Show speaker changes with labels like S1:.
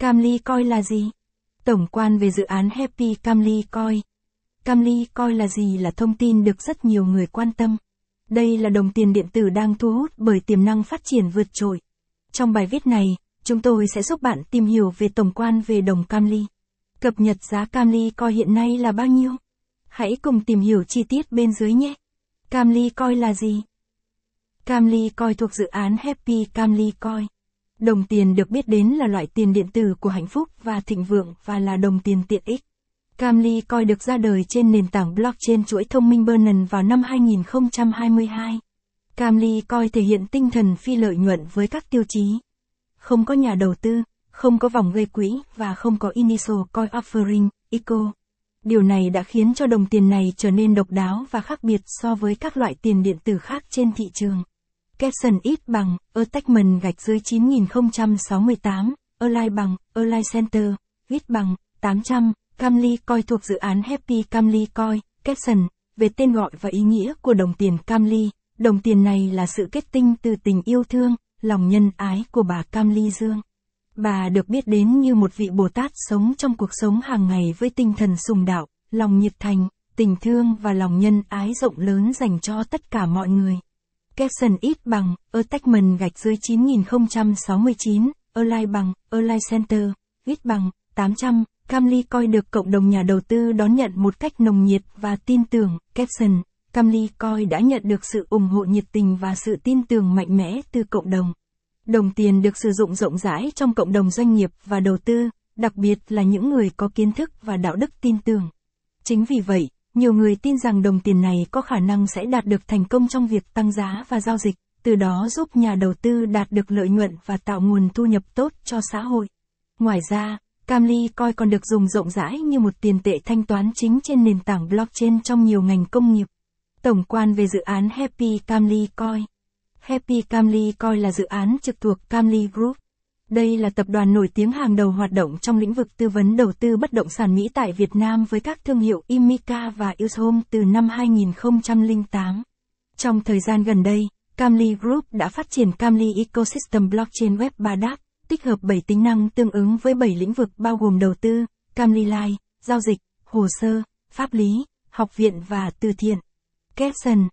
S1: Camly Coin là gì? Tổng quan về dự án Happy Camly Coin. Camly Coin là gì là thông tin được rất nhiều người quan tâm. Đây là đồng tiền điện tử đang thu hút bởi tiềm năng phát triển vượt trội. Trong bài viết này, chúng tôi sẽ giúp bạn tìm hiểu về tổng quan về đồng Camly. Cập nhật giá Camly Coin hiện nay là bao nhiêu? Hãy cùng tìm hiểu chi tiết bên dưới nhé. Camly Coin là gì? Camly Coin thuộc dự án Happy Camly Coin. Đồng tiền được biết đến là loại tiền điện tử của hạnh phúc và thịnh vượng và là đồng tiền tiện ích. Camly Coin được ra đời trên nền tảng blockchain chuỗi thông minh Binance vào năm 2022. Camly Coin thể hiện tinh thần phi lợi nhuận với các tiêu chí. Không có nhà đầu tư, không có vòng gây quỹ và không có initial coin offering, ICO. Điều này đã khiến cho đồng tiền này trở nên độc đáo và khác biệt so với các loại tiền điện tử khác trên thị trường. Capson ít bằng, Attachment gạch dưới 9068, Align bằng, Align Center, ít bằng, 800, Camly Coin thuộc dự án Happy Camly Coin, Capson, về tên gọi và ý nghĩa của đồng tiền Camly. Đồng tiền này là sự kết tinh từ tình yêu thương, lòng nhân ái của bà Camly Dương. Bà được biết đến như một vị Bồ Tát sống trong cuộc sống hàng ngày với tinh thần sùng đạo, lòng nhiệt thành, tình thương và lòng nhân ái rộng lớn dành cho tất cả mọi người caption ít bằng, Attachment gạch dưới 9069, Align bằng, Align Center, ít bằng, 800, Camly coi được cộng đồng nhà đầu tư đón nhận một cách nồng nhiệt và tin tưởng, caption, Camly coi đã nhận được sự ủng hộ nhiệt tình và sự tin tưởng mạnh mẽ từ cộng đồng. Đồng tiền được sử dụng rộng rãi trong cộng đồng doanh nghiệp và đầu tư, đặc biệt là những người có kiến thức và đạo đức tin tưởng. Chính vì vậy, nhiều người tin rằng đồng tiền này có khả năng sẽ đạt được thành công trong việc tăng giá và giao dịch, từ đó giúp nhà đầu tư đạt được lợi nhuận và tạo nguồn thu nhập tốt cho xã hội. Ngoài ra, Camly coi còn được dùng rộng rãi như một tiền tệ thanh toán chính trên nền tảng blockchain trong nhiều ngành công nghiệp. Tổng quan về dự án Happy Camly Coin Happy Camly Coin là dự án trực thuộc Camly Group. Đây là tập đoàn nổi tiếng hàng đầu hoạt động trong lĩnh vực tư vấn đầu tư bất động sản Mỹ tại Việt Nam với các thương hiệu Imica và Ushome từ năm 2008. Trong thời gian gần đây, Camly Group đã phát triển Camly Ecosystem Blockchain Web 3 DApp, tích hợp 7 tính năng tương ứng với 7 lĩnh vực bao gồm đầu tư, Camly Life, giao dịch, hồ sơ, pháp lý, học viện và từ thiện. Capson